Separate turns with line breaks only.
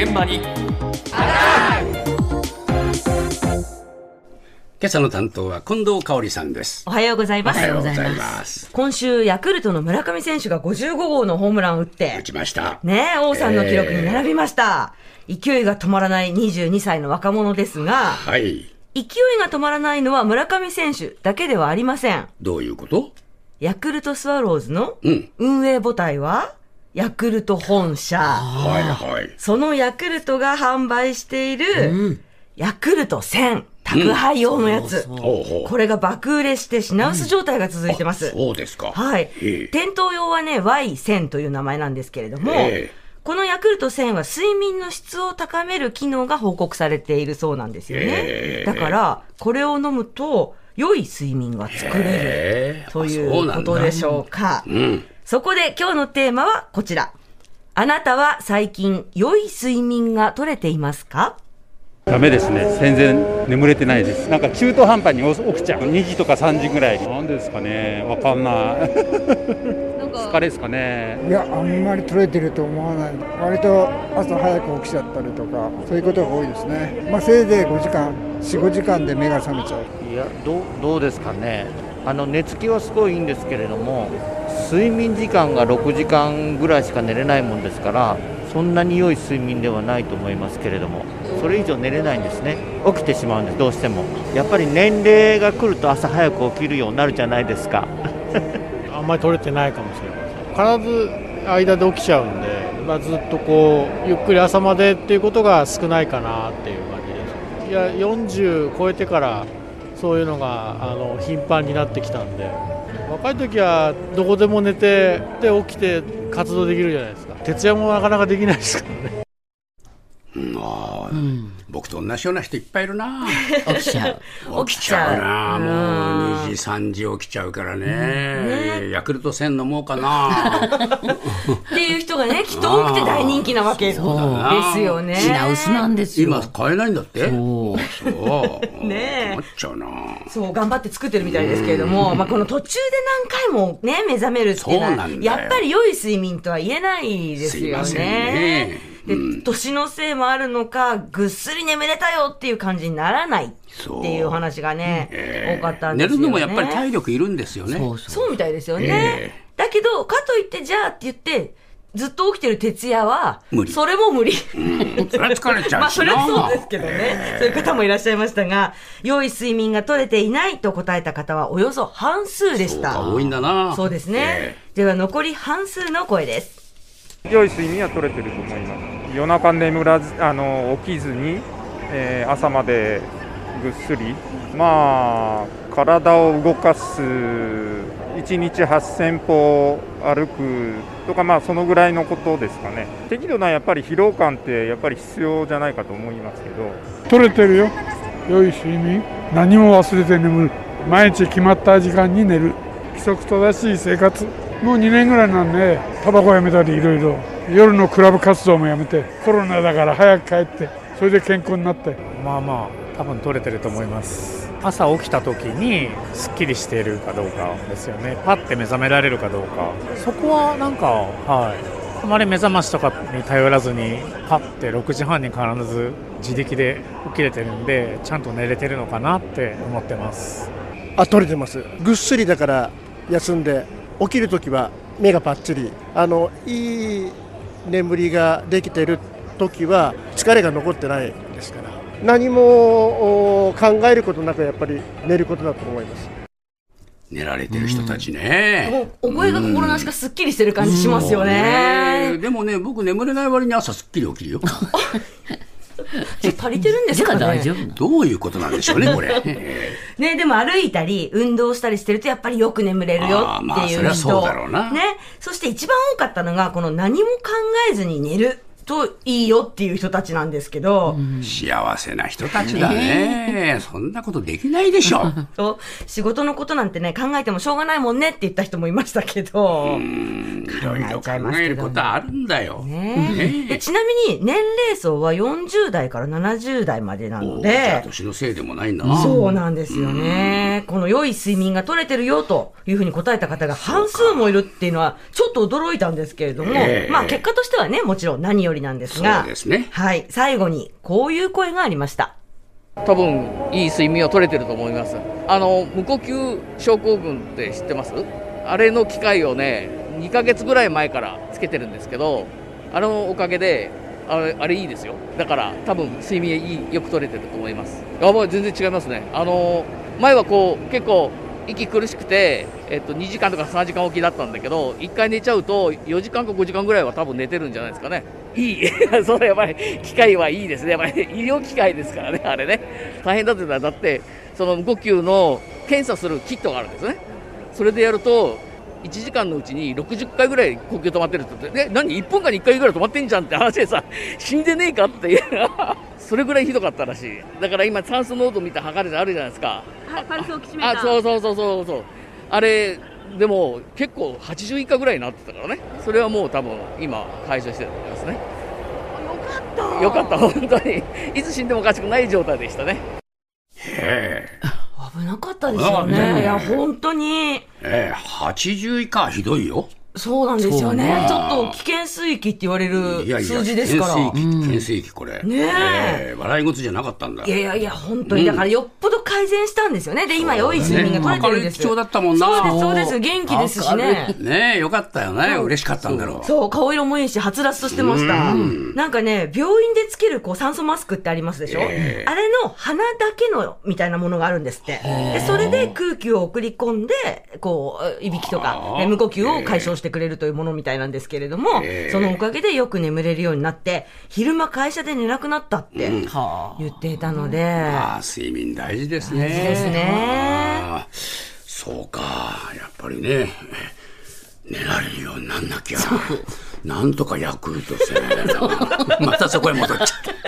現場に
今朝の担当は近藤香織さんです。
おはようございます。
おはようございます。
今週、ヤクルトの村上選手が55号のホームランを打って
打、ちました。
ねえ、王さんの記録に並びました。勢いが止まらない22歳の若者ですが、
はい。
勢いが止まらないのは村上選手だけではありません。
どういうこと？
ヤクルトスワローズの
うん。
運営母体は、ヤクルト本社。
はいはい。
そのヤクルトが販売している、ヤクルト1000、宅配用のやつ。
ほうほう。
これが爆売れして品薄状態が続いてます。
そうですか。
はい
ええ。
店頭用はね、Y1000 という名前なんですけれども、
ええ
このヤクルト1000は睡眠の質を高める機能が報告されているそうなんですよね。
ええ
だから、これを飲むと、良い睡眠が作れる
ええ
とい
う
ことでしょうか。
うん。
そこで今日のテーマはこちら。あなたは最近良い睡眠が取れていますか？
ダメですね。全然眠れてないです。なんか中途半端に起きちゃう。2時とか3時ぐらい。なんでですかね。わかんない。疲れですかね。
いや、あんまり取れてると思わない、割と朝早く起きちゃったりとか、そういうことが多いですね、まあ、せいぜい5時間、4、5時間で目が覚めちゃう。
いやどうどうですかねあの寝つきはすごいいいんですけれども睡眠時間が6時間ぐらいしか寝れないもんですからそんなに良い睡眠ではないと思いますけれどもそれ以上寝れないんですね。起きてしまうんです。どうしても。やっぱり年齢が来ると朝早く起きるようになるじゃないですか。
あんまり取れてないかもしれません。必ず間で起きちゃうんで、まあ、ずっとこうゆっくり朝までっていうことが少ないかなっていう感じです。いや40超えてからそういうのがあの頻繁になってきたんで若い時はどこでも寝てで起きて活動できるじゃないですか。徹夜もなかなかできないですからね。
うん僕と同じような人いっぱいいるな。
起きちゃう。
起きちゃうな。もう2時、3時起きちゃうからね。ヤクルト1000飲もうかな。
っていう人がね、きっと多くて大人気なわけですよね。
品薄なんですよ。
今買えないんだって
そう。
そう。
ねえ
思っちゃうな。
そう、頑張って作ってるみたいですけれども、まあ、この途中で何回もね、目覚めるっていうのは
そうなんだ、よ
やっぱり良い睡眠とは言えないですよね。
すいません
年のせいもあるのか、ぐっすり眠れたよっていう感じにならないっていうお話がね、多かったんですよね。
寝るのもやっぱり体力いるんですよね。
そうそう。
そうみたいですよね。
え
だけど、かといって、じゃあって言って、ずっと起きてる徹夜は
無、理
それも無理。
それは疲れちゃ
まあ、
うしな。
それはそうですけどね。そういう方もいらっしゃいましたが、良い睡眠が取れていないと答えた方はおよそ半数でした。
そうか多いんだな。
そうですね。
え
では残り半数の声です。
良い睡眠は取れてると思います夜中眠らずあの起きずに、えー朝までぐっすり。まあ体を動かす1日8000歩歩くとかまあそのぐらいのことですかね。適度なやっぱり疲労感ってやっぱり必要じゃないかと思いますけど。
取れてるよ、良い睡眠、何も忘れて眠る、毎日決まった時間に寝る、規則正しい生活、もう2年ぐらいなんで、タバコやめたり、いろいろ、夜のクラブ活動もやめて、コロナだから早く帰って、それで健康になって。
まあまあ多分取れてると思います。朝起きた時にすっきりしているかどうかですよね。パッて目覚められるかどうか。そこはなんかはい。あまり目覚ましとかに頼らずにパッて6時半に必ず自力で起きれてるんでちゃんと寝れてるのかなって思ってます。
あ取れてます。ぐっすりだから休んで起きるときは目がパッチリ。あのいい眠りができてる時は疲れが残ってないですから何もお考えることなくやっぱり寝ることだと思います
寝られてる人たちね。
もうお声が心なしかすっきりしてる感じしますよね。
でもね、僕眠れない割に朝すっきり起きるよ。
足りてるんですかね？
大丈夫
どういうことなんでしょうね、これ。
ね、でも歩いたり、運動したりしてると、やっぱりよく眠れるよっていう人。
そりゃそうだろうな
ね。そして一番多かったのが、この何も考えずに寝るといいよっていう人たちなんですけど、
幸せな人たちだね。そんなことできないでしょ。
そう。仕事のことなんてね、考えてもしょうがないもんねって言った人もいましたけど、
いろいろ考えることあるんだよ。
ね。
ね。
でちなみに年齢層は40代から70代までなの
じゃあ
で、
年のせいでもないんだな。
そうなんですよね。この良い睡眠が取れてるよというふうに答えた方が半数もいるっていうのはちょっと驚いたんですけれども、
ええ。
まあ結果としてはね、もちろん何よりりなんですが、
そうですね。
はい、最後にこういう声がありました。
多分いい睡眠は取れてると思います。あの無呼吸症候群って知ってます？あれの機械をね2ヶ月ぐらい前からつけてるんですけどあのおかげであれあれいいですよ。だから多分睡眠いいよく取れてると思います。あもう全然違いますね。あの前はこう結構息苦しくて、えっと、2時間とか3時間おきだったんだけど1回寝ちゃうと4時間か5時間ぐらいは多分寝てるんじゃないですかねいい それやっぱり機械はいいですねやっぱり医療機械ですからねあれね大変だってだってその無呼吸の検査するキットがあるんですねそれでやると1時間のうちに60回ぐらい呼吸止まってるって言って、え、何 ?1 分間に1回ぐらい止まってんじゃんって話でさ、死んでねえかっていう、それぐらいひどかったらしい。だから今、酸素濃度見た測るのあるじゃないですか。
はい、パルスオキシメーター。
あ、そうそうそうそうそう。あれ、でも結構80以下ぐらいになってたからね。それはもう多分今解消してると思いますね。よかった。よかった、本当に。いつ死んでもおかしくない状態でしたね。
へえ。
危なかったですよね。いや、本当に。
ええ、80以下はひどいよ。
そうなんですよね。
そうね
ちょっと危険水域って言われる数字ですから。
危険水域、危険水域、これ。
ねえ
え笑い事じゃなかったんだ。
いやいやいや、本当に。だからよっぽど改善したんですよね。で、今、良い睡眠が取れてるんです。
明るい口調だったもんな。
そうです、そうです。元気ですしね。
ねえ、よかったよね。嬉しかったんだろう。
そう、顔色もいいし、はつらつとしてました。なんかね、病院でつけるこう酸素マスクってありますでしょ、
ええ。
あれの鼻だけのみたいなものがあるんですって。で、それで空気を送り込んで、こう、いびきとか無呼吸を解消してくれるというものみたいなんですけれども、
ええ。
そのおかげでよく眠れるようになって、昼間会社で寝なくなったって
うん。
言っていたので、
あ。あ、睡眠大事ですね。
大事ですね
そうか。やっぱりね、寝られるようになんなきゃ。なんとかヤクルト1000またそこへ戻っちゃった。